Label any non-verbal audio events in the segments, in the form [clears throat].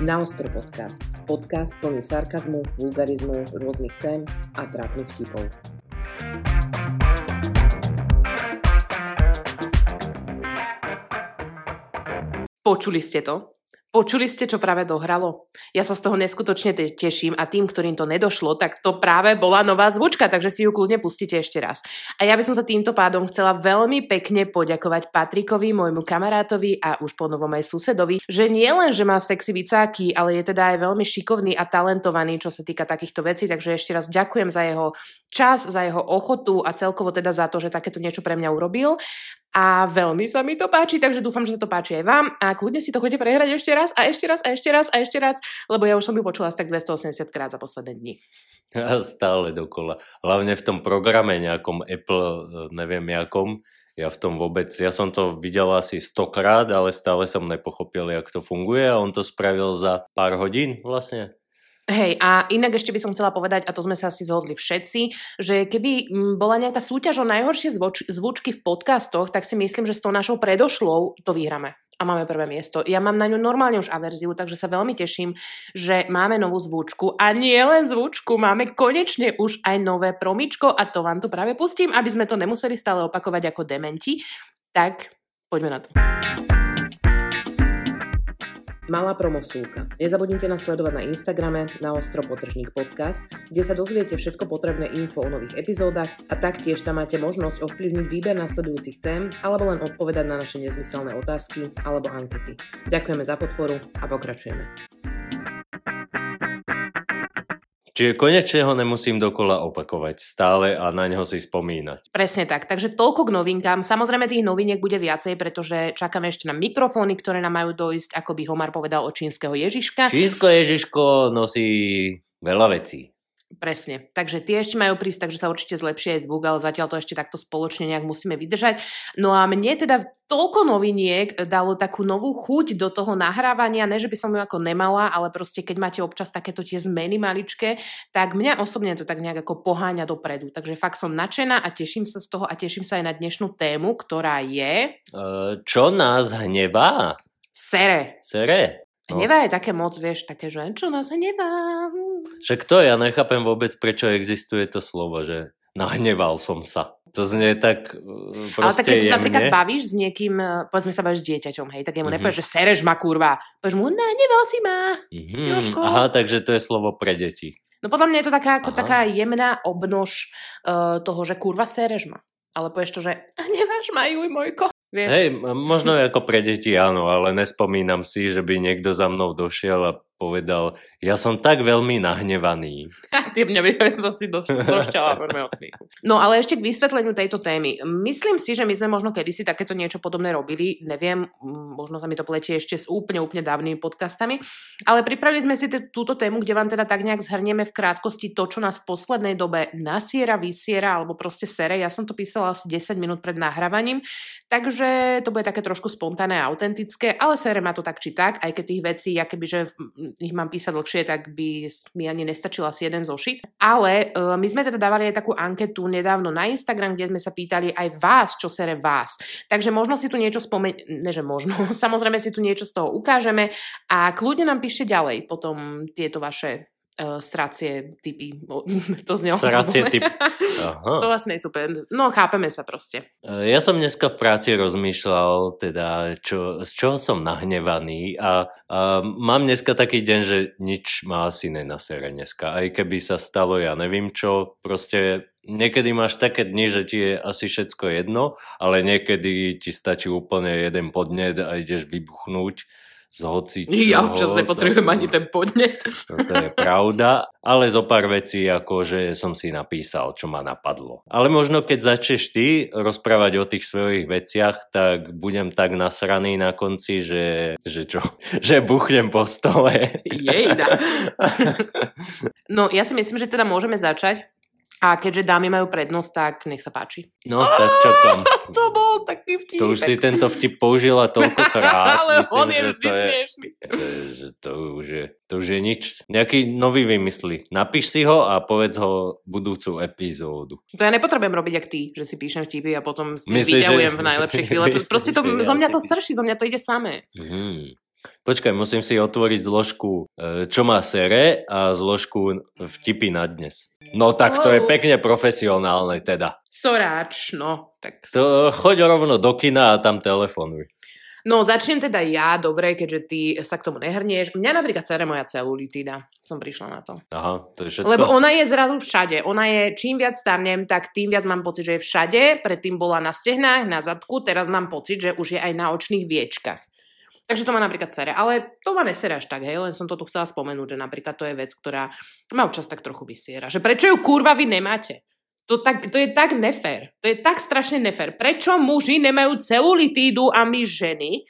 Naostro podcast. Podcast plný sarkazmu, vulgarizmu, rôznych tém a trápnych vtipov. Počuli ste to? Počuli ste, čo práve dohralo? Ja sa z toho neskutočne te- teším a tým, ktorým to nedošlo, tak to práve bola nová zvučka, takže si ju kľudne pustíte ešte raz. A ja by som sa týmto pádom chcela veľmi pekne poďakovať Patrikovi, môjmu kamarátovi a už po novom aj susedovi, že nie len, že má sexy vicáky, ale je teda aj veľmi šikovný a talentovaný, čo sa týka takýchto vecí, takže ešte raz ďakujem za jeho čas, za jeho ochotu a celkovo teda za to, že takéto niečo pre mňa urobil. A veľmi sa mi to páči, takže dúfam, že sa to páči aj vám. A kľudne si to chodite prehrať ešte raz a ešte raz a ešte raz a ešte raz, lebo ja už som ju počula asi tak 280 krát za posledné dni. [laughs] A stále dokola. Hlavne v tom programe nejakom Apple, e, neviem jakom, ja v tom vôbec, ja som to videl asi stokrát, ale stále som nepochopil, jak to funguje a on to spravil za pár hodín vlastne. Hej, a inak ešte by som chcela povedať, a to sme sa asi zhodli všetci, že keby bola nejaká súťaž o najhoršie zvuč- zvučky v podcastoch, tak si myslím, že s tou našou predošlou to vyhráme a máme prvé miesto. Ja mám na ňu normálne už averziu, takže sa veľmi teším, že máme novú zvučku a nie len zvučku, máme konečne už aj nové promičko a to vám tu práve pustím, aby sme to nemuseli stále opakovať ako dementi. Tak poďme na to. Malá promosúka. Nezabudnite nás sledovať na Instagrame na ostro potržník podcast, kde sa dozviete všetko potrebné info o nových epizódach a taktiež tam máte možnosť ovplyvniť výber nasledujúcich tém alebo len odpovedať na naše nezmyselné otázky alebo ankety. Ďakujeme za podporu a pokračujeme. Čiže konečne ho nemusím dokola opakovať stále a na neho si spomínať. Presne tak, takže toľko k novinkám. Samozrejme tých noviniek bude viacej, pretože čakáme ešte na mikrofóny, ktoré nám majú dojsť, ako by Homar povedal od čínskeho Ježiška. Čínsko Ježiško nosí veľa vecí. Presne. Takže tie ešte majú prísť, takže sa určite zlepšie aj zvuk, ale zatiaľ to ešte takto spoločne nejak musíme vydržať. No a mne teda toľko noviniek dalo takú novú chuť do toho nahrávania, ne že by som ju ako nemala, ale proste keď máte občas takéto tie zmeny maličké, tak mňa osobne to tak nejak ako poháňa dopredu. Takže fakt som nadšená a teším sa z toho a teším sa aj na dnešnú tému, ktorá je... Čo nás hnevá? Sere. Sere. No. Hnevá je také moc, vieš, také, že čo nás hnevá. Však to ja nechápem vôbec, prečo existuje to slovo, že nahneval som sa. To znie tak proste Ale tak keď sa napríklad bavíš s niekým, e, povedzme sa bavíš s dieťaťom, hej, tak jemu mm-hmm. nepovieš, že sereš ma kurva. Povieš mu, nahneval si ma. Mm-hmm. Aha, takže to je slovo pre deti. No podľa mňa je to taká, ako taká jemná obnož uh, toho, že kurva sereš ma. Ale povieš to, že hneváš ma, juj mojko. Vieš? Hej, možno ako pre deti áno, ale nespomínam si, že by niekto za mnou došiel a povedal, ja som tak veľmi nahnevaný. [laughs] Ty mňa by sa si došťala od smiechu. No ale ešte k vysvetleniu tejto témy. Myslím si, že my sme možno kedysi takéto niečo podobné robili. Neviem, možno sa mi to pletie ešte s úplne, úplne dávnymi podcastami. Ale pripravili sme si t- túto tému, kde vám teda tak nejak zhrnieme v krátkosti to, čo nás v poslednej dobe nasiera, vysiera alebo proste sere. Ja som to písala asi 10 minút pred nahrávaním, takže to bude také trošku spontánne a autentické, ale sere ma to tak či tak, aj keď tých vecí, ja kebyže ich mám písať dlhšie, tak by mi ani nestačil asi jeden zošit. Ale uh, my sme teda dávali aj takú anketu nedávno na Instagram, kde sme sa pýtali aj vás, čo sere vás. Takže možno si tu niečo spomeň... Ne, že možno. [laughs] Samozrejme si tu niečo z toho ukážeme a kľudne nám píšte ďalej potom tieto vaše uh, sracie typy. [laughs] to znelo. Sracie typy. [laughs] to vlastne je super. No, chápeme sa proste. E, ja som dneska v práci rozmýšľal, teda, čo, z čoho som nahnevaný a, a mám dneska taký deň, že nič ma asi nenasere dneska. Aj keby sa stalo, ja neviem čo, proste niekedy máš také dni, že ti je asi všetko jedno, ale niekedy ti stačí úplne jeden podnet a ideš vybuchnúť z hoci [laughs] čoho. Ja občas nepotrebujem to, ani ten podnet. To, to je pravda, ale zo pár vecí, ako že som si napísal, čo ma napadlo. Ale možno keď začneš ty rozprávať o tých svojich veciach, tak budem tak nasraný na konci, že, že čo, [laughs] že buchnem po stole. Jejda. [laughs] No ja si myslím, že teda môžeme začať a keďže dámy majú prednosť, tak nech sa páči. No, tak čakám. [laughs] To bol taký vtip. To už si tento vtip použila toľkokrát. [laughs] Ale Myslím, on je vždy to smiešný. Je, to, je, to, už je, to už je nič. Nejaký nový vymysli. Napíš si ho a povedz ho budúcu epizódu. To ja nepotrebujem robiť jak ty, že si píšem vtipy a potom si Myslíš, vyťahujem že... v najlepšej chvíle. [laughs] Proste to, zo mňa to srší, zo mňa to ide samé. Hmm. Počkaj, musím si otvoriť zložku, e, čo má sere a zložku vtipy na dnes. No tak to je pekne profesionálne teda. Soráč, no. Tak... To, choď rovno do kina a tam telefonuj. No, začnem teda ja, dobre, keďže ty sa k tomu nehrnieš. Mňa napríklad cere moja celulitída. Som prišla na to. Aha, to je všetko. Lebo ona je zrazu všade. Ona je, čím viac starnem, tak tým viac mám pocit, že je všade. Predtým bola na stehnách, na zadku, teraz mám pocit, že už je aj na očných viečkach. Takže to má napríklad cere, ale to ma nesere až tak, hej, len som to tu chcela spomenúť, že napríklad to je vec, ktorá ma občas tak trochu vysiera. Že prečo ju kurva vy nemáte? To, tak, to je tak nefér. To je tak strašne nefér. Prečo muži nemajú celulitídu a my ženy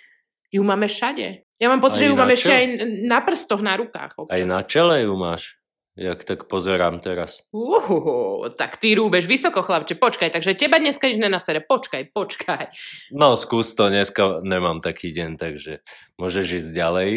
ju máme všade? Ja mám pocit, že ju máme ešte aj na prstoch, na rukách. Občas. Aj na čele ju máš. Jak tak pozerám teraz. Uhuhu, tak ty rúbeš vysoko, chlapče, počkaj, takže teba dneska nič nenasere, počkaj, počkaj. No, skús to, dneska nemám taký deň, takže môžeš ísť ďalej.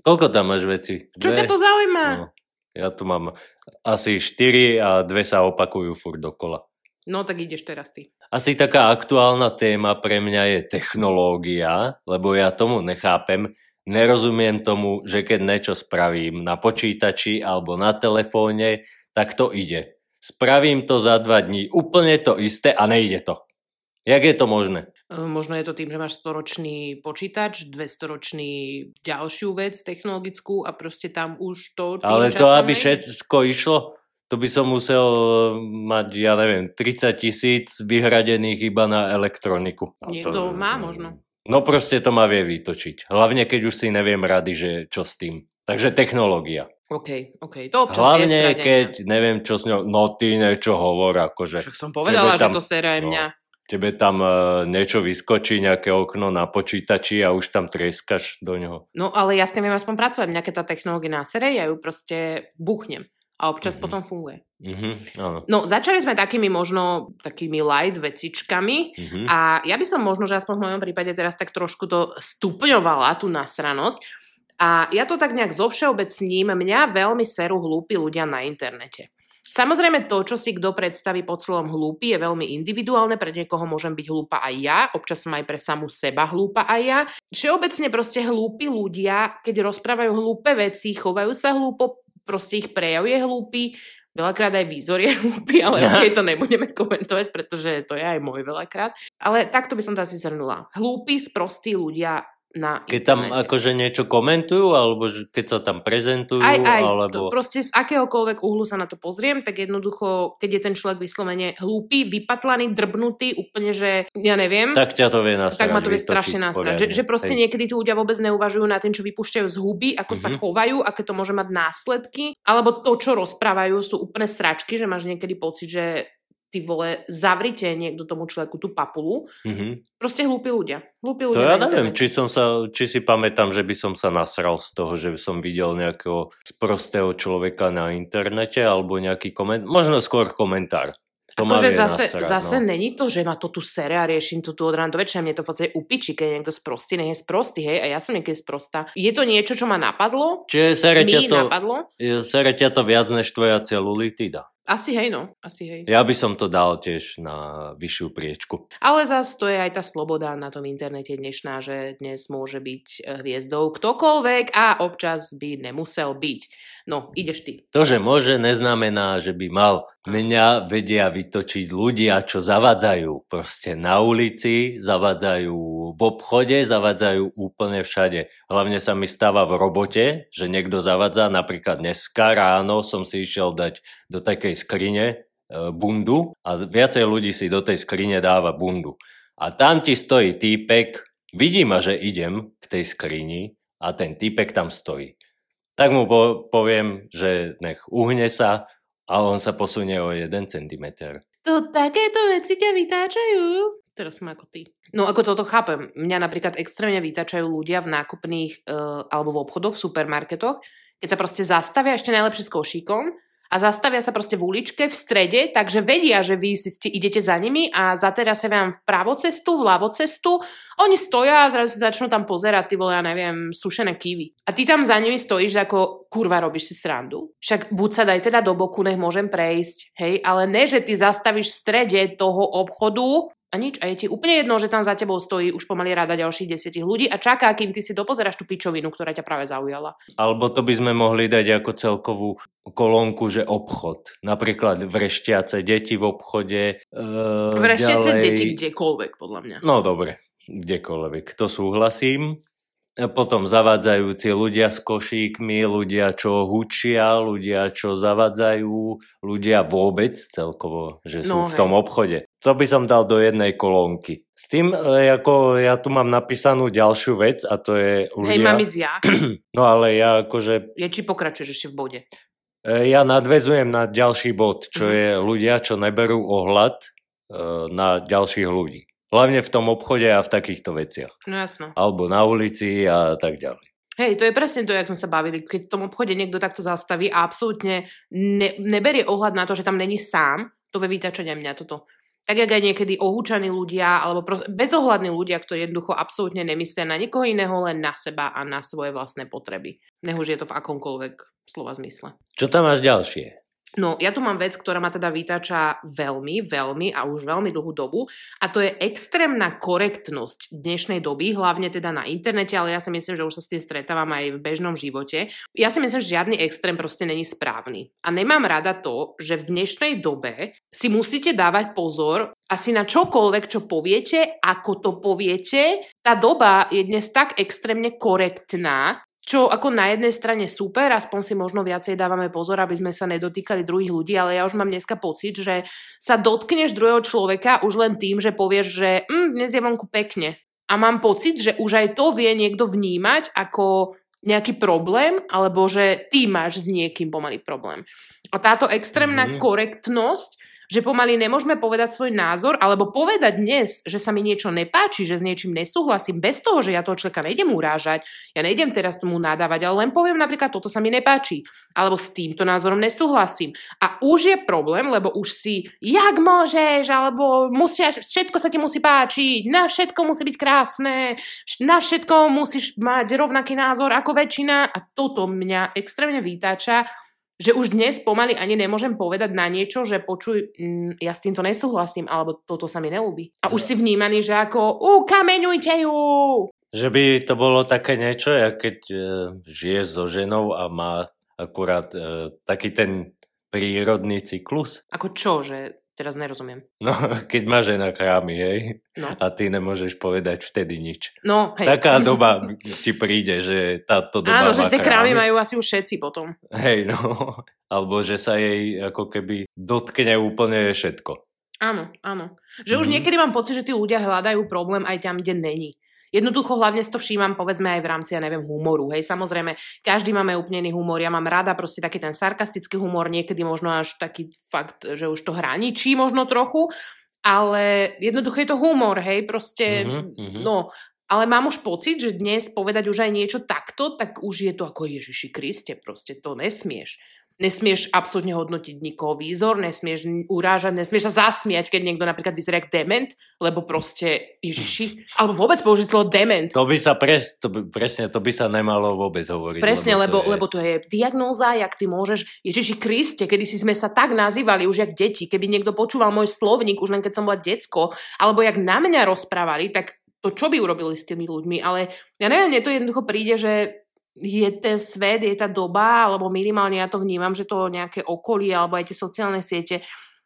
Koľko tam máš veci? Čo ťa to zaujíma? No, ja tu mám asi 4 a dve sa opakujú furt dokola. No tak ideš teraz ty. Asi taká aktuálna téma pre mňa je technológia, lebo ja tomu nechápem, nerozumiem tomu, že keď niečo spravím na počítači alebo na telefóne, tak to ide. Spravím to za dva dní, úplne to isté a nejde to. Jak je to možné? E, možno je to tým, že máš storočný počítač, 200-ročný ďalšiu vec technologickú a proste tam už to... Ale to, aby všetko išlo, to by som musel mať, ja neviem, 30 tisíc vyhradených iba na elektroniku. Niekto to... má možno. No proste to ma vie vytočiť. Hlavne, keď už si neviem rady, že čo s tým. Takže technológia. OK, OK. To občas Hlavne, keď neviem, čo s ňou... No ty niečo hovor, akože... Však som povedala, tam, že to sere aj no, mňa. Tebe tam uh, niečo vyskočí, nejaké okno na počítači a už tam treskaš do neho. No ale ja s tým viem aspoň pracovať. Mňa keď tá technológia násere, ja ju proste buchnem a občas mm-hmm. potom funguje. Mm-hmm, áno. No začali sme takými možno takými light vecičkami mm-hmm. a ja by som možno, že aspoň v mojom prípade teraz tak trošku to stupňovala tú nasranosť a ja to tak nejak zo všeobecním, mňa veľmi serú hlúpi ľudia na internete. Samozrejme to, čo si kto predstaví pod slovom hlúpy, je veľmi individuálne, pre niekoho môžem byť hlúpa aj ja, občas som aj pre samú seba hlúpa aj ja. Všeobecne proste hlúpi ľudia, keď rozprávajú hlúpe veci, chovajú sa hlúpo, proste ich prejav je hlúpy, veľakrát aj výzor je hlúpy, ale ja. [laughs] okay, to nebudeme komentovať, pretože to je aj môj veľakrát. Ale takto by som to asi zhrnula. Hlúpi, sprostí ľudia na Keď tam akože niečo komentujú, alebo keď sa tam prezentujú, aj, aj, alebo... proste z akéhokoľvek uhlu sa na to pozriem, tak jednoducho, keď je ten človek vyslovene hlúpy, vypatlaný, drbnutý, úplne, že ja neviem. Tak ťa to vie nasrať. Tak ma to vie strašne nasrať. Že, že proste Hej. niekedy tí ľudia vôbec neuvažujú na tým, čo vypúšťajú z huby, ako mm-hmm. sa mhm. chovajú, aké to môže mať následky, alebo to, čo rozprávajú, sú úplne stračky, že máš niekedy pocit, že ty vole, zavrite niekto tomu človeku tú papulu. Mm-hmm. Proste hlúpi ľudia. Hlúpi ľudia to ja neviem, či, som sa, či si pamätám, že by som sa nasral z toho, že som videl nejakého sprostého človeka na internete alebo nejaký koment, možno skôr komentár. To akože zase, nasrať, zase no. není to, že ma to tu sere a riešim to tu od rána do večera. Mne to v podstate upiči, keď je niekto sprostý, nech je sprostý, hej, a ja som niekedy sprostá. Je to niečo, čo ma napadlo? Čiže sere ťa to, napadlo? Sere ťa to viac než tvoja celulitida. Asi hej, no. Asi hej. Ja by som to dal tiež na vyššiu priečku. Ale zase to je aj tá sloboda na tom internete dnešná, že dnes môže byť eh, hviezdou ktokoľvek a občas by nemusel byť. No, ideš ty. To, že môže, neznamená, že by mal. Mňa vedia vytočiť ľudia, čo zavadzajú proste na ulici, zavadzajú v obchode, zavadzajú úplne všade. Hlavne sa mi stáva v robote, že niekto zavadza. Napríklad dneska ráno som si išiel dať do takej skrine e, bundu a viacej ľudí si do tej skrine dáva bundu. A tam ti stojí týpek, vidí ma, že idem k tej skrini a ten týpek tam stojí tak mu po, poviem, že nech uhne sa a on sa posunie o 1 cm. To takéto veci ťa vytáčajú? Teraz som ako ty. No ako toto chápem. Mňa napríklad extrémne vytáčajú ľudia v nákupných uh, alebo v obchodoch, v supermarketoch, keď sa proste zastavia ešte najlepšie s košíkom a zastavia sa proste v uličke v strede, takže vedia, že vy ste, idete za nimi a zateria sa vám vpravo cestu, vľavo cestu, oni stoja a zrazu si začnú tam pozerať, ty vole, ja neviem, sušené kivy. A ty tam za nimi stojíš, ako kurva robíš si strandu. Však buď sa daj teda do boku, nech môžem prejsť, hej, ale ne, že ty zastavíš v strede toho obchodu A nič. A je ti úplne jedno, že tam za tebou stojí už pomaly rada ďalších desiatich ľudí a čaká, kým ty si dopozeráš tú pičovinu, ktorá ťa práve zaujala. Alebo to by sme mohli dať ako celkovú kolónku, že obchod. Napríklad vrešťace deti v obchode. Uh, vrešťace ďalej... deti kdekoľvek, podľa mňa. No dobre, kdekoľvek. To súhlasím. Potom zavádzajúci ľudia s košíkmi, ľudia, čo hučia, ľudia, čo zavádzajú, ľudia vôbec celkovo, že sú no, v tom obchode. To by som dal do jednej kolónky. S tým, e, ako ja tu mám napísanú ďalšiu vec a to je ľudia... Hej, mám ísť ja. [clears throat] No ale ja akože... Je či pokračuješ ešte v bode? E, ja nadvezujem na ďalší bod, čo uh-huh. je ľudia, čo neberú ohľad e, na ďalších ľudí. Hlavne v tom obchode a v takýchto veciach. No jasno. Alebo na ulici a tak ďalej. Hej, to je presne to, jak sme sa bavili. Keď v tom obchode niekto takto zastaví a absolútne ne, neberie ohľad na to, že tam není sám, to ve vytačania mňa toto. Tak jak aj niekedy ohúčaní ľudia, alebo proste bezohľadní ľudia, ktorí jednoducho absolútne nemyslia na nikoho iného, len na seba a na svoje vlastné potreby. Nech už je to v akomkoľvek slova zmysle. Čo tam máš ďalšie? No, ja tu mám vec, ktorá ma teda vytáča veľmi, veľmi a už veľmi dlhú dobu a to je extrémna korektnosť dnešnej doby, hlavne teda na internete, ale ja si myslím, že už sa s tým stretávam aj v bežnom živote. Ja si myslím, že žiadny extrém proste není správny. A nemám rada to, že v dnešnej dobe si musíte dávať pozor asi na čokoľvek, čo poviete, ako to poviete. Tá doba je dnes tak extrémne korektná, čo ako na jednej strane super, aspoň si možno viacej dávame pozor, aby sme sa nedotýkali druhých ľudí, ale ja už mám dneska pocit, že sa dotkneš druhého človeka už len tým, že povieš, že hm, dnes je vonku pekne. A mám pocit, že už aj to vie niekto vnímať ako nejaký problém, alebo že ty máš s niekým pomaly problém. A táto extrémna mm-hmm. korektnosť že pomaly nemôžeme povedať svoj názor, alebo povedať dnes, že sa mi niečo nepáči, že s niečím nesúhlasím, bez toho, že ja toho človeka nejdem urážať, ja nejdem teraz tomu nadávať, ale len poviem napríklad, toto sa mi nepáči, alebo s týmto názorom nesúhlasím. A už je problém, lebo už si, jak môžeš, alebo musia, všetko sa ti musí páčiť, na všetko musí byť krásne, na všetko musíš mať rovnaký názor ako väčšina a toto mňa extrémne vytáča že už dnes pomaly ani nemôžem povedať na niečo, že počuj, mm, ja s týmto nesúhlasím, alebo toto sa mi neúbi. A už si vnímaný, že ako ukameňujte ju! Že by to bolo také niečo, jak keď e, žije so ženou a má akurát e, taký ten prírodný cyklus. Ako čo, že Teraz nerozumiem. No, [laughs] keď má žena krámy, hej, no. a ty nemôžeš povedať vtedy nič. No, hej. Taká doba ti príde, že táto doba Áno, že tie krámy majú asi už všetci potom. Hej, no. [laughs] Alebo že sa jej ako keby dotkne úplne všetko. Áno, áno. Že mm. už mhm. niekedy mám pocit, že tí ľudia hľadajú problém aj tam, kde není. Jednoducho hlavne si to všímam, povedzme aj v rámci, ja neviem, humoru. Hej, samozrejme, každý máme úplne iný humor. Ja mám rada proste taký ten sarkastický humor, niekedy možno až taký fakt, že už to hraničí možno trochu, ale jednoducho je to humor, hej, proste, mm-hmm. no, ale mám už pocit, že dnes povedať už aj niečo takto, tak už je to ako Ježiši Kriste, proste to nesmieš. Nesmieš absolútne hodnotiť nikoho výzor, nesmieš urážať, nesmieš sa zasmiať, keď niekto napríklad vyzerá jak dement, lebo proste, ježiši, alebo vôbec použiť slovo dement. To by sa pres, to by, presne, to by sa nemalo vôbec hovoriť. Presne, lebo, lebo, to, je... lebo to je diagnóza, jak ty môžeš, ježiši Kriste, kedy si sme sa tak nazývali už jak deti, keby niekto počúval môj slovník už len keď som bola decko, alebo jak na mňa rozprávali, tak to čo by urobili s tými ľuďmi, ale ja neviem, mne to jednoducho príde, že je ten svet, je tá doba, alebo minimálne ja to vnímam, že to nejaké okolie, alebo aj tie sociálne siete,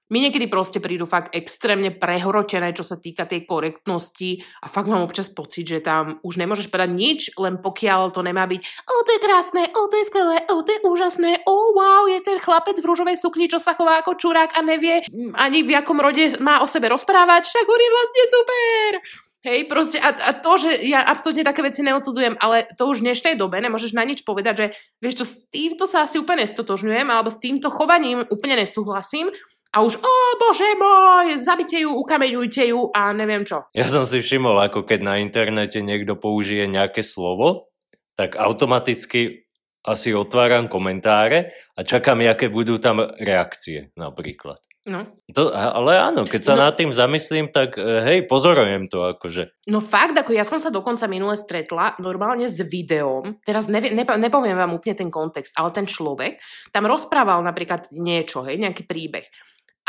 mi niekedy proste prídu fakt extrémne prehrotené, čo sa týka tej korektnosti a fakt mám občas pocit, že tam už nemôžeš povedať nič, len pokiaľ to nemá byť o, to je krásne, o, to je skvelé, o, to je úžasné, o, wow, je ten chlapec v rúžovej sukni, čo sa chová ako čurák a nevie ani v jakom rode má o sebe rozprávať, však on je vlastne super. Hej, proste a, a to, že ja absolútne také veci neodsudzujem, ale to už v dnešnej dobe nemôžeš na nič povedať, že vieš čo, s týmto sa asi úplne stotožňujem, alebo s týmto chovaním úplne nesúhlasím a už, o bože môj, zabite ju, ukameňujte ju a neviem čo. Ja som si všimol, ako keď na internete niekto použije nejaké slovo, tak automaticky asi otváram komentáre a čakám, aké budú tam reakcie napríklad. No. To, ale áno, keď sa no, nad tým zamyslím, tak e, hej, pozorujem to akože. No fakt, ako ja som sa dokonca minule stretla normálne s videom, teraz nevie, nepo, nepoviem vám úplne ten kontext, ale ten človek tam rozprával napríklad niečo, hej, nejaký príbeh.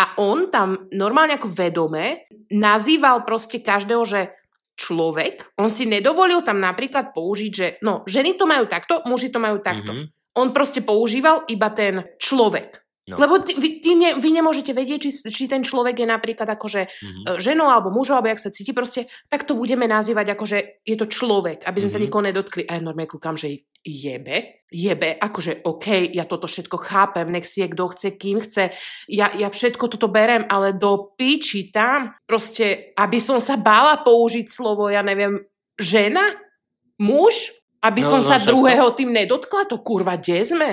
A on tam normálne ako vedome nazýval proste každého, že človek. On si nedovolil tam napríklad použiť, že no, ženy to majú takto, muži to majú takto. Mm-hmm. On proste používal iba ten človek. No. Lebo ty, vy, ty ne, vy nemôžete vedieť, či, či ten človek je napríklad akože mm-hmm. ženou alebo mužom, alebo jak sa cíti proste, tak to budeme nazývať akože je to človek, aby sme mm-hmm. sa nikoho nedotkli. A ja normálne kúkam, že jebe, jebe, akože OK, ja toto všetko chápem, nech si je kto chce, kým chce, ja, ja všetko toto berem, ale do piči tam, proste, aby som sa bála použiť slovo, ja neviem, žena, muž, aby no, som no, sa druhého tým nedotkla, to kurva, kde sme?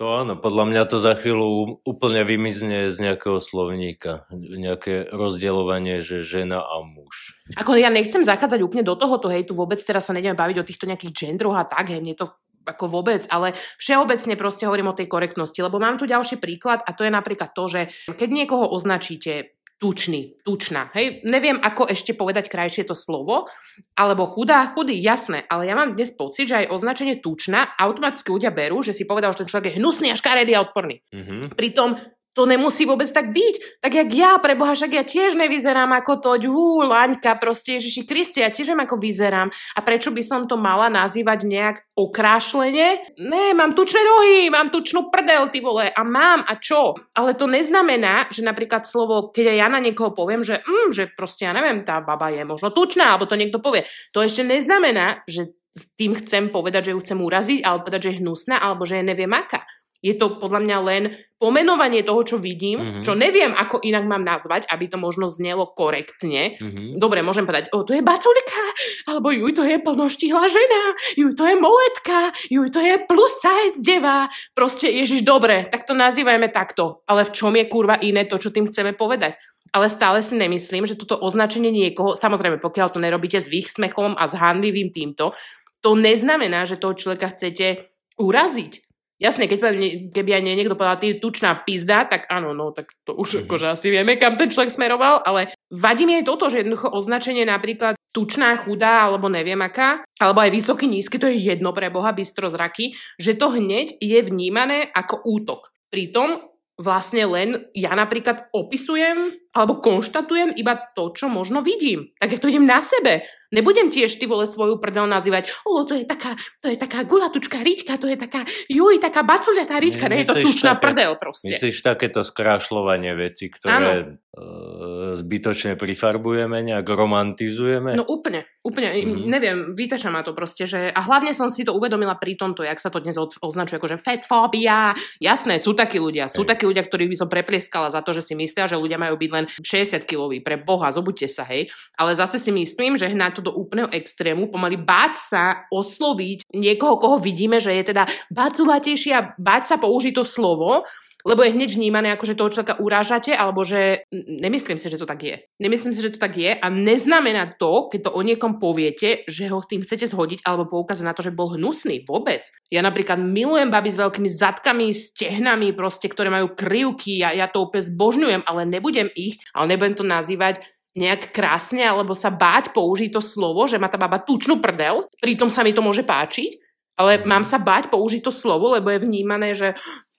To áno, podľa mňa to za chvíľu úplne vymizne z nejakého slovníka. Nejaké rozdielovanie, že žena a muž. Ako ja nechcem zachádzať úplne do tohoto hejtu, vôbec teraz sa nejdeme baviť o týchto nejakých gendroch a tak, hej, mne to ako vôbec, ale všeobecne proste hovorím o tej korektnosti, lebo mám tu ďalší príklad a to je napríklad to, že keď niekoho označíte tučný, tučná. Hej, neviem, ako ešte povedať krajšie to slovo, alebo chudá, chudý, jasné, ale ja mám dnes pocit, že aj označenie tučná automaticky ľudia berú, že si povedal, že ten človek je hnusný a škaredý a odporný. Mm-hmm. Pritom to nemusí vôbec tak byť. Tak jak ja, preboha, však ja tiež nevyzerám ako to, hú, Laňka, proste Ježiši Kriste, ja tiež viem, ako vyzerám. A prečo by som to mala nazývať nejak okrášlene? Ne, mám tučné nohy, mám tučnú prdel, ty vole, a mám, a čo? Ale to neznamená, že napríklad slovo, keď ja na niekoho poviem, že, mm, že proste, ja neviem, tá baba je možno tučná, alebo to niekto povie. To ešte neznamená, že s tým chcem povedať, že ju chcem uraziť, alebo povedať, že je hnusná, alebo že je neviem aká. Je to podľa mňa len pomenovanie toho, čo vidím, mm-hmm. čo neviem, ako inak mám nazvať, aby to možno znelo korektne. Mm-hmm. Dobre, môžem povedať, o, to je baculika, alebo juj, to je plnoštíhla žena, juj, to je moletka, juj, to je plus size deva. Proste, Ježiš, dobre, tak to nazývajme takto. Ale v čom je kurva iné to, čo tým chceme povedať? ale stále si nemyslím, že toto označenie niekoho, samozrejme, pokiaľ to nerobíte s výsmechom a s handlivým týmto, to neznamená, že toho človeka chcete uraziť. Jasne, keď poviem, keby aj niekto povedal, ty tučná pizda, tak áno, no tak to už mm-hmm. akože asi vieme, kam ten človek smeroval, ale vadí mi aj toto, že jednoducho označenie napríklad tučná, chudá, alebo neviem aká, alebo aj vysoký, nízky, to je jedno pre Boha, bystro zraky, že to hneď je vnímané ako útok. Pritom vlastne len ja napríklad opisujem alebo konštatujem iba to, čo možno vidím. Tak jak to idem na sebe. Nebudem tiež ty vole svoju prdel nazývať, o, to je taká, to je taká gulatučká rička, to je taká, juj, taká baculiatá rička, ne, je to tučná také, prdel proste. Myslíš takéto skrášľovanie veci, ktoré uh, zbytočne prifarbujeme, nejak romantizujeme? No úplne, úplne, mm. neviem, vytača ma to proste, že a hlavne som si to uvedomila pri tomto, jak sa to dnes označuje, akože fatfobia, jasné, sú takí ľudia, sú takí ľudia, ktorých by som preplieskala za to, že si myslia, že ľudia majú byť len 60 kilový, pre boha, zobuďte sa, hej. Ale zase si myslím, že hnať to do úplného extrému, pomaly báť sa osloviť niekoho, koho vidíme, že je teda baculatejší a báť sa použiť to slovo, lebo je hneď vnímané ako, že toho človeka urážate, alebo že nemyslím si, že to tak je. Nemyslím si, že to tak je a neznamená to, keď to o niekom poviete, že ho tým chcete zhodiť alebo poukázať na to, že bol hnusný. Vôbec. Ja napríklad milujem baby s veľkými zadkami, stehnami, proste, ktoré majú krivky, ja, ja to úplne zbožňujem, ale nebudem ich, ale nebudem to nazývať nejak krásne, alebo sa báť použiť to slovo, že má tá baba tučnú prdel, pritom sa mi to môže páčiť, ale mám sa báť použiť to slovo, lebo je vnímané, že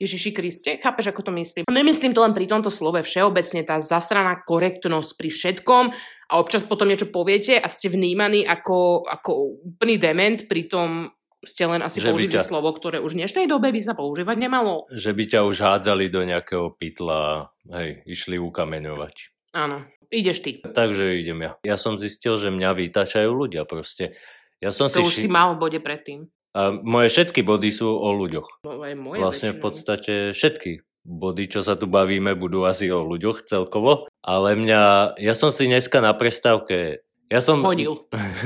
Ježiši Kriste, chápeš, ako to myslím? A nemyslím to len pri tomto slove všeobecne, tá zasraná korektnosť pri všetkom a občas potom niečo poviete a ste vnímaní ako, ako úplný dement, pritom ste len asi že použili ťa, slovo, ktoré už v dnešnej dobe by sa používať nemalo. Že by ťa už hádzali do nejakého pytla, hej, išli ukameňovať. Áno, ideš ty. Takže idem ja. Ja som zistil, že mňa vytačajú ľudia proste. Ja som to si už ši... si mal v bode predtým. A moje všetky body sú o ľuďoch. No, moje vlastne väčšinou. v podstate všetky body, čo sa tu bavíme, budú asi o ľuďoch celkovo. Ale mňa, ja som si dneska na prestávke ja som... Hodil.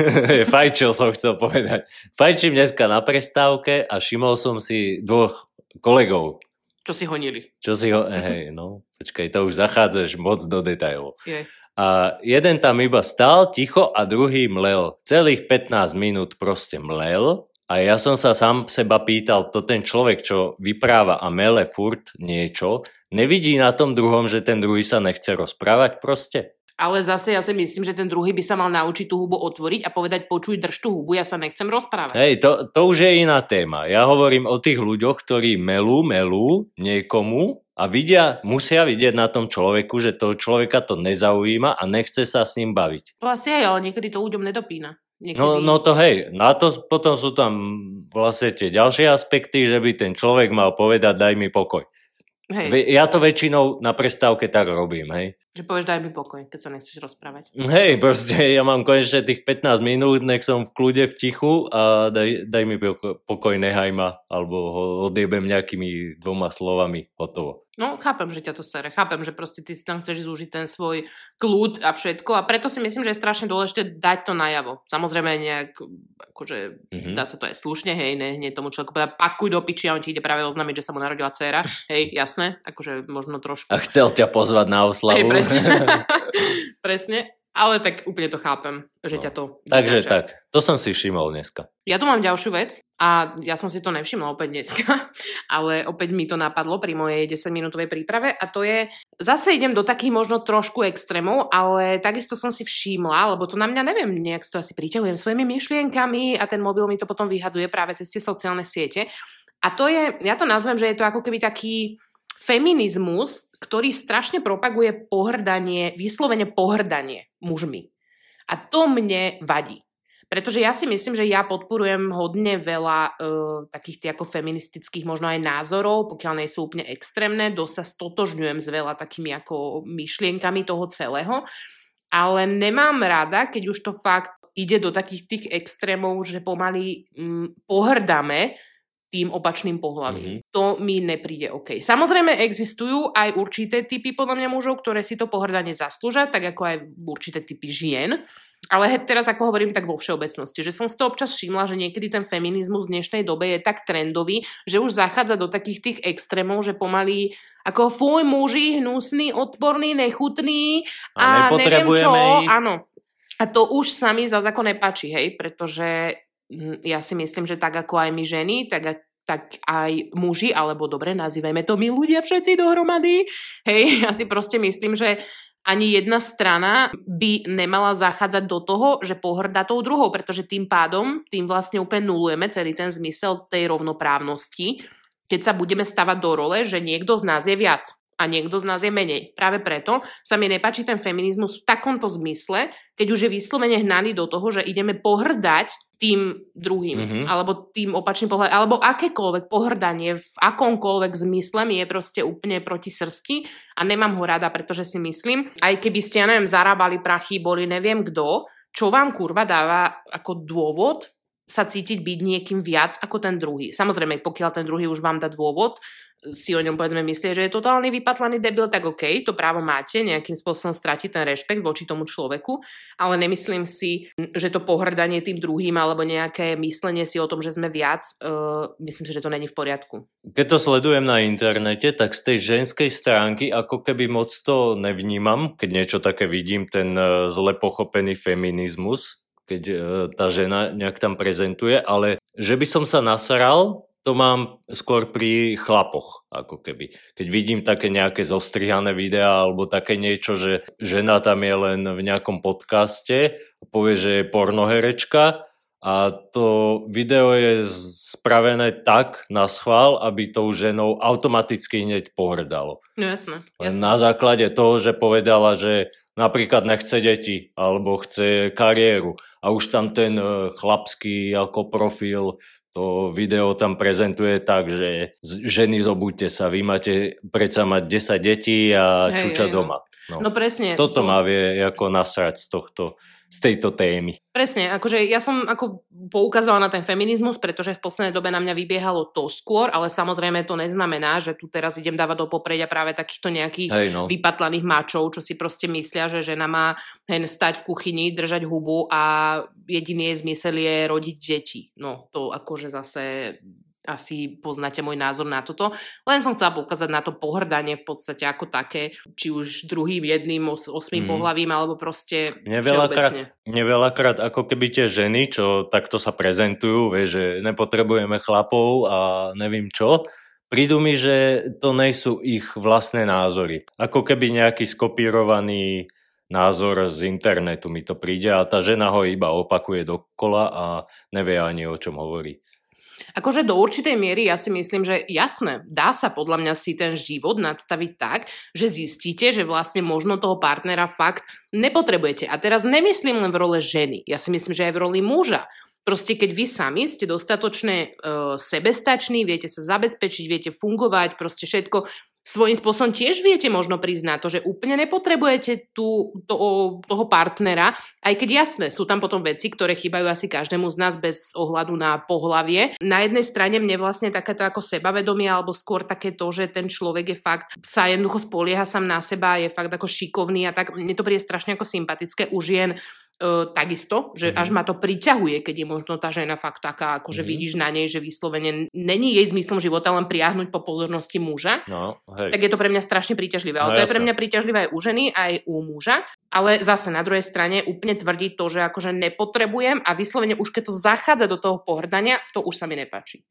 [laughs] Fajčil som chcel povedať. Fajčím dneska na prestávke a všimol som si dvoch kolegov. Čo si honili. Čo si ho... Hej, no, počkaj, to už zachádzaš moc do detailov. Je. A jeden tam iba stál ticho a druhý mlel. Celých 15 minút proste mlel a ja som sa sám seba pýtal, to ten človek, čo vypráva a mele furt niečo, nevidí na tom druhom, že ten druhý sa nechce rozprávať proste? Ale zase ja si myslím, že ten druhý by sa mal naučiť tú hubu otvoriť a povedať, počuj, drž tú hubu, ja sa nechcem rozprávať. Hej, to, to už je iná téma. Ja hovorím o tých ľuďoch, ktorí melú, melú niekomu a vidia, musia vidieť na tom človeku, že toho človeka to nezaujíma a nechce sa s ním baviť. To asi aj, ale niekedy to ľuďom nedopína. Niekedy... No, no to hej, na to potom sú tam vlastne tie ďalšie aspekty, že by ten človek mal povedať daj mi pokoj. Hej. Ja to väčšinou na prestávke tak robím, hej. Že povieš daj mi pokoj, keď sa nechceš rozprávať. Hej, proste ja mám konečne tých 15 minút, nech som v kľude, v tichu a daj, daj mi pokoj, nehaj ma, alebo ho odjebem nejakými dvoma slovami, hotovo. No, chápem, že ťa to sere. Chápem, že proste ty si tam chceš zúžiť ten svoj kľud a všetko a preto si myslím, že je strašne dôležité dať to najavo. Samozrejme nejak, akože mm-hmm. dá sa to aj slušne, hej, ne, nie tomu človeku povedať pakuj do piči a on ti ide práve oznámiť, že sa mu narodila dcéra. [laughs] Hej, jasné, akože možno trošku. A chcel ťa pozvať na oslavu. Hej, presne. [laughs] [laughs] presne. Ale tak úplne to chápem, že no. ťa to... Takže vyťača. tak, to som si všimol dneska. Ja tu mám ďalšiu vec a ja som si to nevšimla opäť dneska, [laughs] ale opäť mi to napadlo pri mojej 10-minútovej príprave a to je, zase idem do takých možno trošku extrémov, ale takisto som si všimla, lebo to na mňa neviem, nejak to asi priťahujem svojimi myšlienkami a ten mobil mi to potom vyhadzuje práve cez tie sociálne siete. A to je, ja to nazvem, že je to ako keby taký feminizmus, ktorý strašne propaguje pohrdanie, vyslovene pohrdanie mužmi. A to mne vadí. Pretože ja si myslím, že ja podporujem hodne veľa uh, takých tých ako feministických možno aj názorov, pokiaľ nie sú úplne extrémne, dosť sa stotožňujem s veľa takými ako myšlienkami toho celého, ale nemám rada, keď už to fakt ide do takých tých extrémov, že pomaly um, pohrdame tým opačným pohľavím. Mm-hmm. To mi nepríde OK. Samozrejme existujú aj určité typy podľa mňa mužov, ktoré si to pohrdanie zaslúžia, tak ako aj určité typy žien. Ale teraz ako hovorím tak vo všeobecnosti, že som si to občas všimla, že niekedy ten feminizmus v dnešnej dobe je tak trendový, že už zachádza do takých tých extrémov, že pomaly ako fuj muži, hnusný, odporný, nechutný a, a neviem čo. Ich. Áno. A to už sa mi zase ako nepačí, hej, pretože ja si myslím, že tak ako aj my ženy, tak, tak aj muži, alebo dobre, nazývajme to my ľudia všetci dohromady. Hej, [laughs] ja si proste myslím, že ani jedna strana by nemala zachádzať do toho, že pohrdá tou druhou, pretože tým pádom, tým vlastne úplne nulujeme celý ten zmysel tej rovnoprávnosti, keď sa budeme stavať do role, že niekto z nás je viac a niekto z nás je menej. Práve preto sa mi nepačí ten feminizmus v takomto zmysle, keď už je vyslovene hnaný do toho, že ideme pohrdať tým druhým, mm-hmm. alebo tým opačným pohľadom, alebo akékoľvek pohrdanie v akomkoľvek zmysle mi je proste úplne proti srsti a nemám ho rada, pretože si myslím, aj keby ste, ja neviem, zarábali prachy, boli neviem kto, čo vám kurva dáva ako dôvod sa cítiť byť niekým viac ako ten druhý. Samozrejme, pokiaľ ten druhý už vám dá dôvod, si o ňom povedzme myslí, že je totálny vypatlaný debil, tak OK, to právo máte, nejakým spôsobom stratiť ten rešpekt voči tomu človeku, ale nemyslím si, že to pohrdanie tým druhým alebo nejaké myslenie si o tom, že sme viac, uh, myslím si, že to není v poriadku. Keď to sledujem na internete, tak z tej ženskej stránky ako keby moc to nevnímam, keď niečo také vidím, ten uh, zle pochopený feminizmus, keď uh, tá žena nejak tam prezentuje, ale že by som sa nasral, to mám skôr pri chlapoch, ako keby. Keď vidím také nejaké zostrihané videá alebo také niečo, že žena tam je len v nejakom podcaste, povie, že je pornoherečka a to video je spravené tak na schvál, aby tou ženou automaticky hneď pohrdalo. No jasné, jasné. Na základe toho, že povedala, že napríklad nechce deti alebo chce kariéru a už tam ten eh, chlapský ako profil to video tam prezentuje tak, že ženy zobuďte sa, vy máte predsa mať 10 detí a hej, čuča hej, doma. No. no presne. Toto to... má vie ako nasrať z tohto z tejto témy. Presne, akože ja som ako poukázala na ten feminizmus, pretože v poslednej dobe na mňa vybiehalo to skôr, ale samozrejme to neznamená, že tu teraz idem dávať do popredia práve takýchto nejakých Hej no. vypatlaných mačov, čo si proste myslia, že žena má hen stať v kuchyni, držať hubu a jediný jej zmysel je rodiť deti. No to akože zase asi poznáte môj názor na toto. Len som chcela poukázať na to pohrdanie v podstate ako také, či už druhým, jedným, os, osmým mm. pohlavím, alebo proste mne veľakrát ako keby tie ženy, čo takto sa prezentujú, vie, že nepotrebujeme chlapov a neviem čo, prídu mi, že to nejsú ich vlastné názory. Ako keby nejaký skopírovaný názor z internetu mi to príde a tá žena ho iba opakuje dokola a nevie ani o čom hovorí. Akože do určitej miery ja si myslím, že jasné, dá sa podľa mňa si ten život nadstaviť tak, že zistíte, že vlastne možno toho partnera fakt nepotrebujete. A teraz nemyslím len v role ženy, ja si myslím, že aj v roli muža. Proste keď vy sami ste dostatočne uh, sebestační, viete sa zabezpečiť, viete fungovať, proste všetko, svojím spôsobom tiež viete možno priznať to, že úplne nepotrebujete tú, to, toho partnera, aj keď jasné, sú tam potom veci, ktoré chýbajú asi každému z nás bez ohľadu na pohlavie. Na jednej strane mne vlastne takéto ako sebavedomie, alebo skôr také to, že ten človek je fakt, sa jednoducho spolieha sám na seba, je fakt ako šikovný a tak, mne to príde strašne ako sympatické u žien, Uh, takisto, že mm-hmm. až ma to priťahuje, keď je možno tá žena fakt taká, ako že mm-hmm. vidíš na nej, že vyslovene není jej zmyslom života len priahnuť po pozornosti muža, no, hej. tak je to pre mňa strašne príťažlivé. Ale no, to je pre mňa príťažlivé aj u ženy, aj u muža. Ale zase na druhej strane úplne tvrdiť to, že akože nepotrebujem a vyslovene už keď to zachádza do toho pohrdania, to už sa mi nepáči.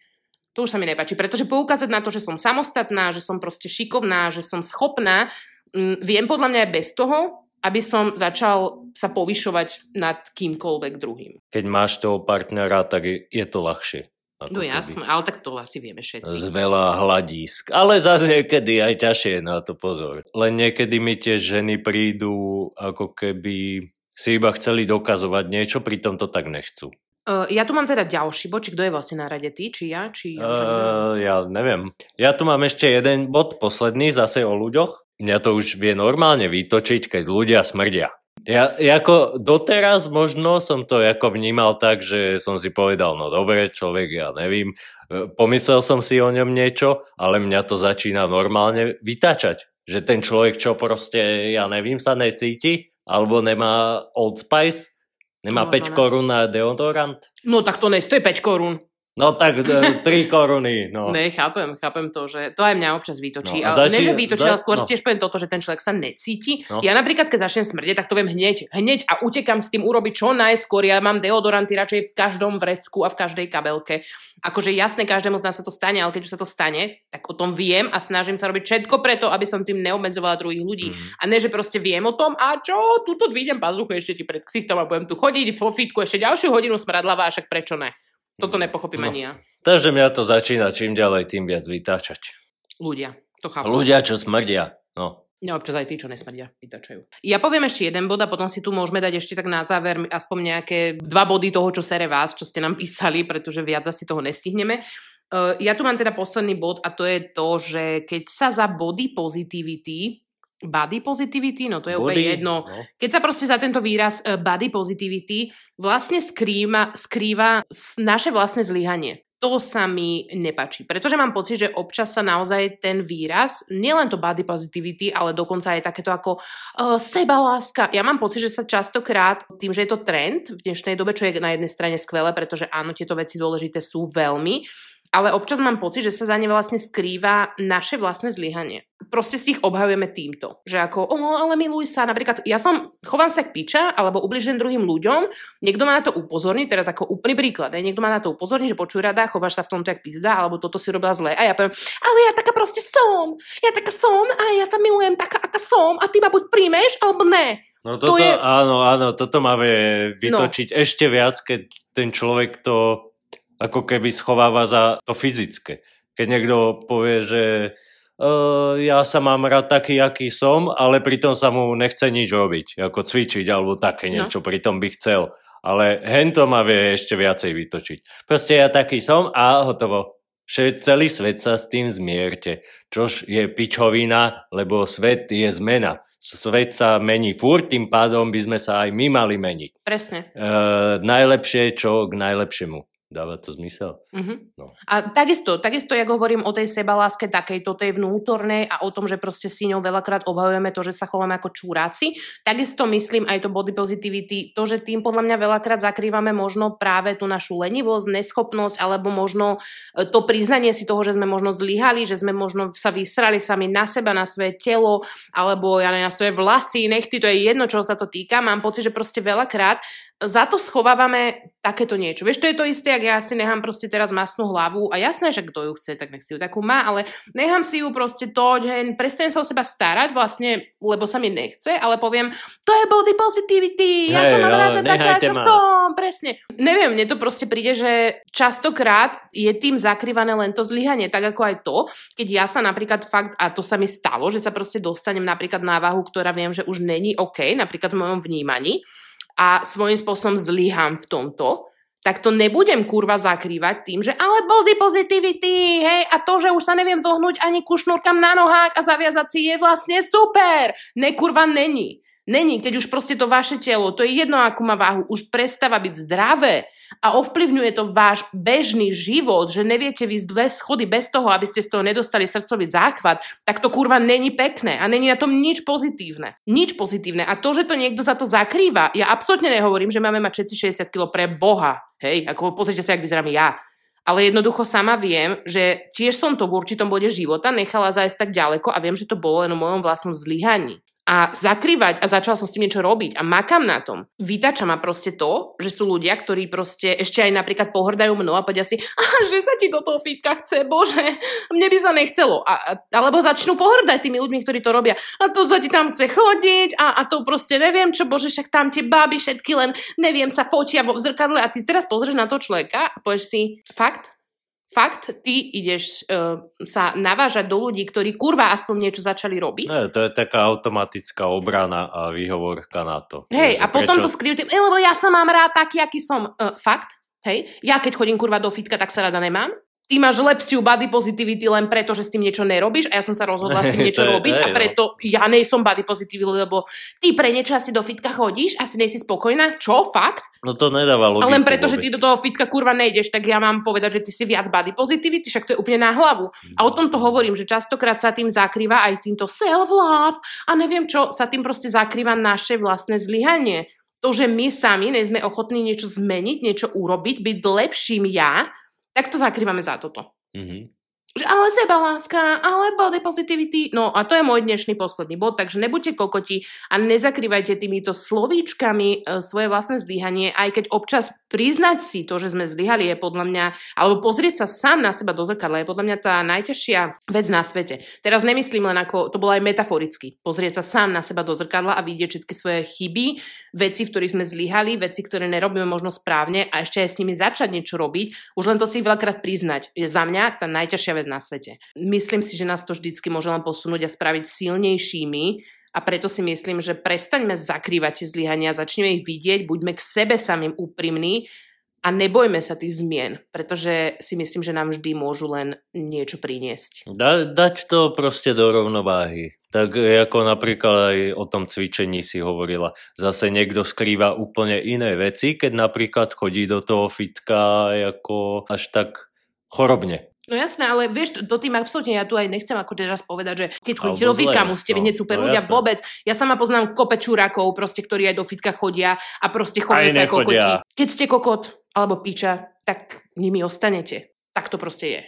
To už sa mi nepáči, pretože poukázať na to, že som samostatná, že som proste šikovná, že som schopná, mm, viem podľa mňa aj bez toho, aby som začal sa povyšovať nad kýmkoľvek druhým. Keď máš toho partnera, tak je to ľahšie. No jasné, ale tak to asi vieme všetci. Z veľa hladísk. Ale zase niekedy aj ťažšie na to pozor. Len niekedy mi tie ženy prídu, ako keby si iba chceli dokazovať niečo, pritom to tak nechcú. Uh, ja tu mám teda ďalší bod, či kto je vlastne na rade, ty, či ja, či? Uh, ja neviem. Ja tu mám ešte jeden bod, posledný, zase o ľuďoch. Mňa to už vie normálne vytočiť, keď ľudia smrdia. Ja ako doteraz možno som to ako vnímal tak, že som si povedal, no dobre, človek, ja nevím, e, pomyslel som si o ňom niečo, ale mňa to začína normálne vytačať. Že ten človek, čo proste, ja nevím, sa necíti, alebo nemá Old Spice, nemá no, 5 no, korún na deodorant. No tak to nestojí 5 korún. No tak 3 e, koruny, no. Ne, chápem, chápem to, že to aj mňa občas vytočí. No, ale začí, ne, že vytočí, ale skôr no. tiež poviem toto, že ten človek sa necíti. No. Ja napríklad, keď začnem smrdeť, tak to viem hneď, hneď a utekam s tým urobiť čo najskôr. Ja mám deodoranty radšej v každom vrecku a v každej kabelke. Akože jasne, každému z nás sa to stane, ale keď už sa to stane, tak o tom viem a snažím sa robiť všetko preto, aby som tým neobmedzovala druhých ľudí. Mm. A ne, že proste viem o tom a čo, tuto vidím pazuchu ešte ti pred ksichtom a budem tu chodiť vo fitku ešte ďalšiu hodinu smradlavá, však prečo ne? Toto nepochopím no. ani ja. Takže mňa to začína čím ďalej, tým viac vytáčať. Ľudia, to chápu. Ľudia, čo smrdia. No. No občas aj tí, čo nesmrdia, vytačajú. Ja poviem ešte jeden bod a potom si tu môžeme dať ešte tak na záver aspoň nejaké dva body toho, čo sere vás, čo ste nám [laughs] písali, pretože viac asi toho nestihneme. Uh, ja tu mám teda posledný bod a to je to, že keď sa za body positivity body positivity, no to je body, úplne jedno. No. Keď sa proste za tento výraz uh, body positivity vlastne skrýva, skrýva naše vlastné zlyhanie. To sa mi nepačí, pretože mám pocit, že občas sa naozaj ten výraz, nielen to body positivity, ale dokonca aj takéto ako uh, sebaláska. Ja mám pocit, že sa častokrát, tým, že je to trend v dnešnej dobe, čo je na jednej strane skvelé, pretože áno, tieto veci dôležité sú veľmi, ale občas mám pocit, že sa za ne vlastne skrýva naše vlastné zlyhanie. Proste z tých obhajujeme týmto. Že ako, o, ale miluj sa. Napríklad, ja som, chovám sa k piča, alebo ubližujem druhým ľuďom, niekto ma na to upozorní, teraz ako úplný príklad, aj niekto ma na to upozorní, že počuj rada, chováš sa v tomto jak pizda, alebo toto si robila zle. A ja poviem, ale ja taká proste som. Ja taká som a ja sa milujem taká, aká som a ty ma buď príjmeš, alebo ne. No toto, to je... áno, áno, toto má vytočiť no. ešte viac, keď ten človek to ako keby schováva za to fyzické. Keď niekto povie, že uh, ja sa mám rád taký, aký som, ale pritom sa mu nechce nič robiť, ako cvičiť alebo také no. niečo, no. pritom by chcel. Ale hento ma vie ešte viacej vytočiť. Proste ja taký som a hotovo. Celý svet sa s tým zmierte, čož je pičovina, lebo svet je zmena. Svet sa mení furt, tým pádom by sme sa aj my mali meniť. Presne. E, najlepšie, čo k najlepšiemu. Dáva to zmysel? Mm-hmm. No. A takisto, takisto, ja hovorím o tej sebaláske takej, toto je vnútornej a o tom, že proste si ňou veľakrát obhajujeme to, že sa chováme ako čúráci. Takisto myslím aj to body positivity, to, že tým podľa mňa veľakrát zakrývame možno práve tú našu lenivosť, neschopnosť, alebo možno e, to priznanie si toho, že sme možno zlyhali, že sme možno sa vysrali sami na seba, na svoje telo, alebo ja na svoje vlasy, nechty, to je jedno, čo sa to týka. Mám pocit, že proste veľakrát za to schovávame takéto niečo. Vieš, to je to isté, ak ja si nechám proste teraz masnú hlavu a jasné, že kto ju chce, tak nech si ju takú má, ale nechám si ju proste to, že prestanem sa o seba starať vlastne, lebo sa mi nechce, ale poviem, to je body positivity, ja hey, som mám rada taká, ako ma. som presne. Neviem, mne to proste príde, že častokrát je tým zakrývané len to zlyhanie, tak ako aj to, keď ja sa napríklad fakt, a to sa mi stalo, že sa proste dostanem napríklad na váhu, ktorá viem, že už není OK, napríklad v mojom vnímaní, a svojím spôsobom zlyhám v tomto, tak to nebudem kurva zakrývať tým, že ale body positivity, hej, a to, že už sa neviem zohnúť ani ku šnúrkam na nohách a zaviazať si je vlastne super. Ne, kurva, není. Není, keď už proste to vaše telo, to je jedno, akú má váhu, už prestáva byť zdravé a ovplyvňuje to váš bežný život, že neviete vysť dve schody bez toho, aby ste z toho nedostali srdcový záchvat, tak to kurva není pekné a není na tom nič pozitívne. Nič pozitívne. A to, že to niekto za to zakrýva, ja absolútne nehovorím, že máme mať všetci 60 kg pre Boha. Hej, ako pozrite sa, jak vyzerám ja. Ale jednoducho sama viem, že tiež som to v určitom bode života nechala zajsť tak ďaleko a viem, že to bolo len o mojom vlastnom zlyhaní a zakrývať a začal som s tým niečo robiť a makám na tom. Vytača ma proste to, že sú ľudia, ktorí proste ešte aj napríklad pohrdajú mnou a povedia si, že sa ti do toho fitka chce, bože, mne by sa nechcelo. A, a, alebo začnú pohrdať tými ľuďmi, ktorí to robia. A to sa ti tam chce chodiť a, a to proste neviem čo, bože, však tam tie báby všetky len, neviem, sa fotia vo zrkadle a ty teraz pozrieš na to človeka a povieš si, fakt, fakt, ty ideš uh, sa navážať do ľudí, ktorí kurva aspoň niečo začali robiť. Ne, to je taká automatická obrana a výhovorka na to. Hej, a potom prečo... to skrývajú tým, lebo ja sa mám rád taký, aký som. Uh, fakt? Hej, ja keď chodím kurva do fitka, tak sa rada nemám ty máš lepšiu body positivity len preto, že s tým niečo nerobíš a ja som sa rozhodla s tým [laughs] niečo je, robiť a no. preto ja nej som body positivity, lebo ty pre niečo asi do fitka chodíš, asi nejsi spokojná. Čo? Fakt? No to nedáva logiku A len preto, vôbec. že ty do toho fitka kurva nejdeš, tak ja mám povedať, že ty si viac body positivity, však to je úplne na hlavu. A o tom to hovorím, že častokrát sa tým zakrýva aj týmto self-love a neviem čo, sa tým proste zakrýva naše vlastné zlyhanie. To, že my sami nejsme ochotní niečo zmeniť, niečo urobiť, byť lepším ja, tak to zakrývame za toto. Mm-hmm že ale sebaláska, ale body positivity. No a to je môj dnešný posledný bod, takže nebuďte kokoti a nezakrývajte týmito slovíčkami e, svoje vlastné zlyhanie, aj keď občas priznať si to, že sme zlyhali je podľa mňa, alebo pozrieť sa sám na seba do zrkadla je podľa mňa tá najťažšia vec na svete. Teraz nemyslím len ako, to bolo aj metaforicky, pozrieť sa sám na seba do zrkadla a vidieť všetky svoje chyby, veci, v ktorých sme zlyhali, veci, ktoré nerobíme možno správne a ešte aj s nimi začať niečo robiť, už len to si veľakrát priznať. Je za mňa tá najťažšia vec na svete. Myslím si, že nás to vždycky môže len posunúť a spraviť silnejšími a preto si myslím, že prestaňme zakrývať tie zlyhania, začneme ich vidieť, buďme k sebe samým úprimní a nebojme sa tých zmien, pretože si myslím, že nám vždy môžu len niečo priniesť. Da, dať to proste do rovnováhy. Tak ako napríklad aj o tom cvičení si hovorila. Zase niekto skrýva úplne iné veci, keď napríklad chodí do toho fitka ako až tak chorobne. No jasné, ale vieš, do tým absolútne ja tu aj nechcem ako teraz povedať, že keď chodíte do fitka, musíte no, hneď super no, ľudia jasné. vôbec. Ja sama poznám kope čurákov, proste, ktorí aj do fitka chodia a proste chodia sa ako kokoti. Keď ste kokot alebo piča, tak nimi ostanete. Tak to proste je.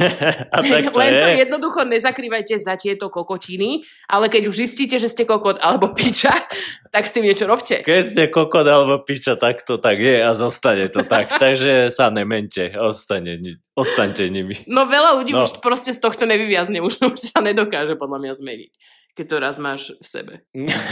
[laughs] A tak to Len je. to jednoducho nezakrývajte za tieto kokotiny, ale keď už zistíte, že ste kokot alebo piča, [laughs] tak s tým niečo robte. Keď ste kokot alebo piča, tak to tak je a zostane to tak. [laughs] Takže sa nemente, ostane, ostaňte nimi. No veľa ľudí no. už proste z tohto nevyviazne, už, už sa nedokáže podľa mňa zmeniť keď to raz máš v sebe.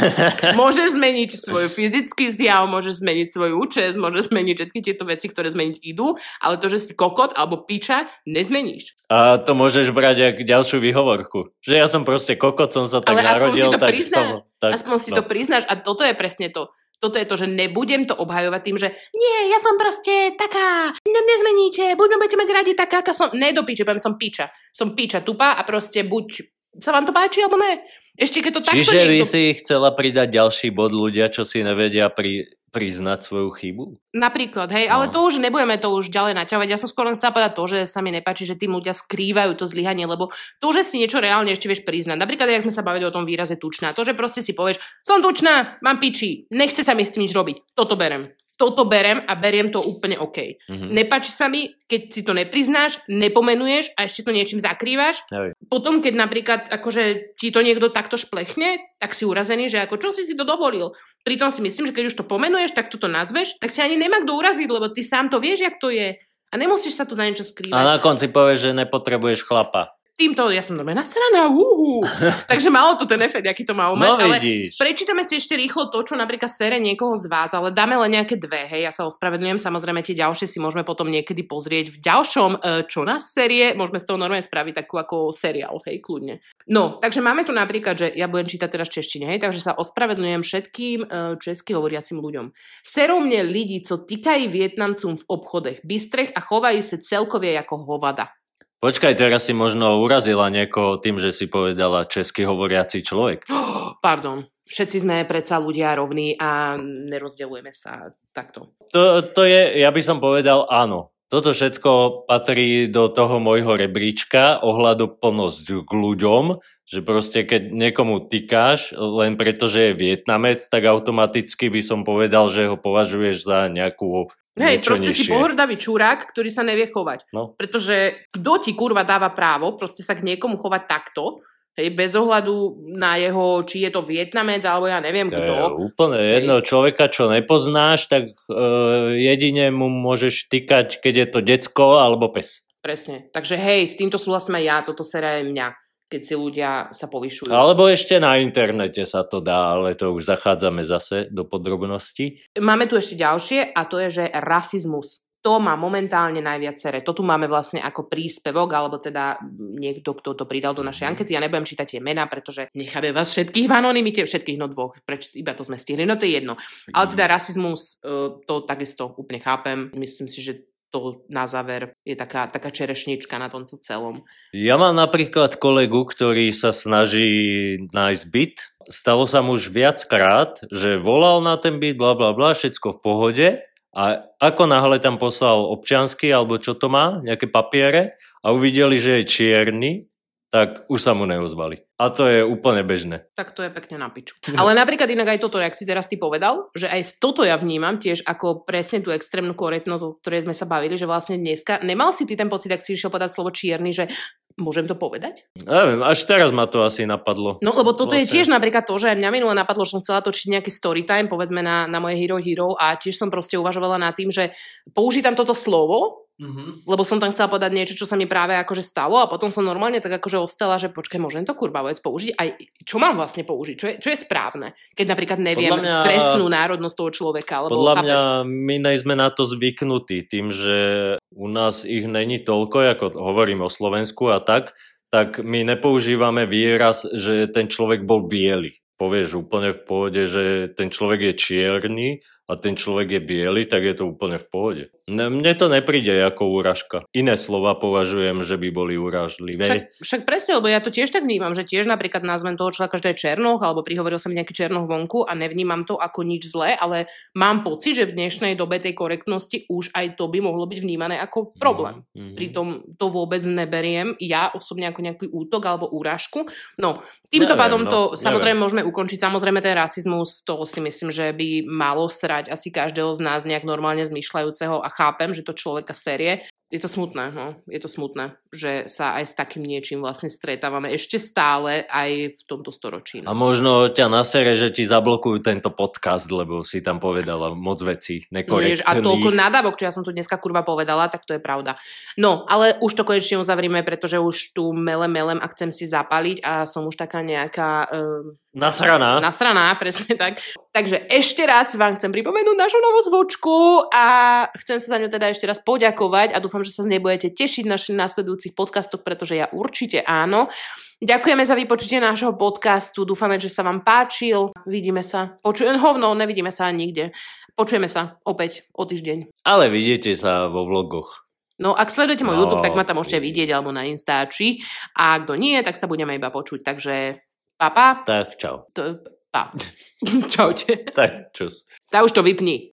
[laughs] môžeš zmeniť svoj fyzický zjav, môžeš zmeniť svoju účes, môžeš zmeniť všetky tieto veci, ktoré zmeniť idú, ale to, že si kokot alebo piča, nezmeníš. A to môžeš brať ako ďalšiu výhovorku. Že ja som proste kokot, som sa tak ale narodil, tak priznáš, som... Tak, aspoň si no. to priznáš a toto je presne to. Toto je to, že nebudem to obhajovať tým, že nie, ja som proste taká, ne, nezmeníte, buď budete mať radi taká, aká som, ne do piče, som piča. Som piča tupá a proste buď sa vám to páči alebo ne. Ešte keď to takto Čiže niekto... vy si chcela pridať ďalší bod ľudia, čo si nevedia pri, priznať svoju chybu? Napríklad, hej, no. ale to už nebudeme to už ďalej naťahovať. Ja som skôr len chcela povedať to, že sa mi nepáči, že tým ľudia skrývajú to zlyhanie, lebo to, že si niečo reálne ešte vieš priznať. Napríklad, ak sme sa bavili o tom výraze tučná, to, že proste si povieš, som tučná, mám piči, nechce sa mi s tým nič robiť, toto berem toto berem a beriem to úplne OK. Mm-hmm. Nepáči sa mi, keď si to nepriznáš, nepomenuješ a ešte to niečím zakrývaš. Hej. Potom, keď napríklad akože ti to niekto takto šplechne, tak si urazený, že ako čo si si to dovolil. Pritom si myslím, že keď už to pomenuješ, tak to nazveš, tak ťa ani nemá kto uraziť, lebo ty sám to vieš, jak to je. A nemusíš sa to za niečo skrývať. A na konci povieš, že nepotrebuješ chlapa. Týmto, ja som normálne nasraná, uhu. [laughs] Takže malo to ten efekt, aký to malo No mať, ale vidíš. prečítame si ešte rýchlo to, čo napríklad sere niekoho z vás, ale dáme len nejaké dve, hej, ja sa ospravedlňujem, samozrejme tie ďalšie si môžeme potom niekedy pozrieť v ďalšom, e, čo na série, môžeme z toho normálne spraviť takú ako seriál, hej, kľudne. No, takže máme tu napríklad, že ja budem čítať teraz v češtine, hej, takže sa ospravedlňujem všetkým e, česky hovoriacim ľuďom. Serou mě lidi, co týkají Vietnamcům v obchodech bystrech a chovají se celkově jako hovada. Počkaj, teraz si možno urazila niekoho tým, že si povedala česky hovoriaci človek. [gasps] Pardon. Všetci sme predsa ľudia rovní a nerozdeľujeme sa takto. To, to je, ja by som povedal áno. Toto všetko patrí do toho môjho rebríčka ohľadoplnosť k ľuďom, že proste keď niekomu tykáš len preto, že je Vietnamec, tak automaticky by som povedal, že ho považuješ za nejakú Hej, proste si nižšie. pohrdavý čurák, ktorý sa nevie chovať. No. Pretože kto ti kurva dáva právo proste sa k niekomu chovať takto, hej, bez ohľadu na jeho, či je to Vietnamec, alebo ja neviem To je kto. úplne jedno človeka, čo nepoznáš, tak uh, jedine mu môžeš tykať, keď je to decko alebo pes. Presne. Takže hej, s týmto súhlasím aj ja, toto sera je mňa, keď si ľudia sa povyšujú. Alebo ešte na internete sa to dá, ale to už zachádzame zase do podrobností. Máme tu ešte ďalšie a to je, že rasizmus. To má momentálne najviac sere. To tu máme vlastne ako príspevok, alebo teda niekto, kto to pridal do našej ankety. Ja nebudem čítať tie mená, pretože necháme vás všetkých v anonimite, všetkých no dvoch. Preč, iba to sme stihli, no to je jedno. Ale teda rasizmus, e, to takisto úplne chápem. Myslím si, že to na záver je taká, taká čerešnička na tom celom. Ja mám napríklad kolegu, ktorý sa snaží nájsť byt. Stalo sa mu už viackrát, že volal na ten byt, bla bla bla, všetko v pohode. A ako náhle tam poslal občiansky, alebo čo to má, nejaké papiere, a uvideli, že je čierny, tak už sa mu neozvali. A to je úplne bežné. Tak to je pekne na piču. Ale napríklad inak aj toto, jak si teraz ty povedal, že aj toto ja vnímam tiež ako presne tú extrémnu korektnosť, o ktorej sme sa bavili, že vlastne dneska, nemal si ty ten pocit, ak si išiel povedať slovo čierny, že môžem to povedať? Neviem, až teraz ma to asi napadlo. No lebo toto je Vlastne. tiež napríklad to, že aj mňa minule napadlo, že som chcela točiť nejaký story time, povedzme na, na moje Hero Hero a tiež som proste uvažovala nad tým, že použítam toto slovo, Mhm. lebo som tam chcela povedať niečo, čo sa mi práve akože stalo a potom som normálne tak akože ostala, že počkaj, môžem to kurva vec použiť? Aj čo mám vlastne použiť? Čo je, čo je správne? Keď napríklad neviem Podľa mňa- presnú národnosť toho človeka, alebo Podľa chápeš? mňa my nejsme na to zvyknutí tým, že u nás ich není toľko, ako hovorím o Slovensku a tak, tak my nepoužívame výraz, že ten človek bol biely. Povieš úplne v pohode, že ten človek je čierny a ten človek je biely, tak je to úplne v pohode. Ne, mne to nepríde ako úražka. Iné slova považujem, že by boli urážlivé. Však, však presne, lebo ja to tiež tak vnímam, že tiež napríklad nazvem toho človeka, že to je černoch, alebo prihovoril sa mi nejaký černoch vonku a nevnímam to ako nič zlé, ale mám pocit, že v dnešnej dobe tej korektnosti už aj to by mohlo byť vnímané ako problém. Mhm. Pritom to vôbec neberiem ja osobne ako nejaký útok alebo úražku. No, týmto Neviem, pádom no, to neviem. samozrejme môžeme ukončiť. Samozrejme ten rasizmus, to si myslím, že by malo srať asi každého z nás nejak normálne zmýšľajúceho a chápem, že to človeka série. Je to smutné, no. Je to smutné, že sa aj s takým niečím vlastne stretávame ešte stále aj v tomto storočí. A No. možno ťa nasere, že ti zablokujú tento podcast, lebo si tam povedala moc vecí nekorektných. a toľko nadávok, čo ja som tu dneska kurva povedala, tak to je pravda. No, ale už to konečne uzavrime, pretože už tu melem, melem a chcem si zapaliť a som už taká nejaká um, Nasraná. nastraná, presne tak. Takže ešte raz vám chcem pripomenúť našu novú zvučku a chcem sa za ňu teda ešte raz poďakovať a dúfam, že sa z nej budete tešiť v našich nasledujúcich podcastoch, pretože ja určite áno. Ďakujeme za vypočutie nášho podcastu, dúfame, že sa vám páčil. Vidíme sa. Počujem hovno, nevidíme sa nikde. Počujeme sa opäť o týždeň. Ale vidíte sa vo vlogoch. No, ak sledujete môj No, YouTube, tak ma tam môžete vidieť alebo na Instači. A kto nie, tak sa budeme iba počuť. Takže pa, pa. Tak čau. To, pa. [laughs] Čaute. Tak čus. Tá už to vypni.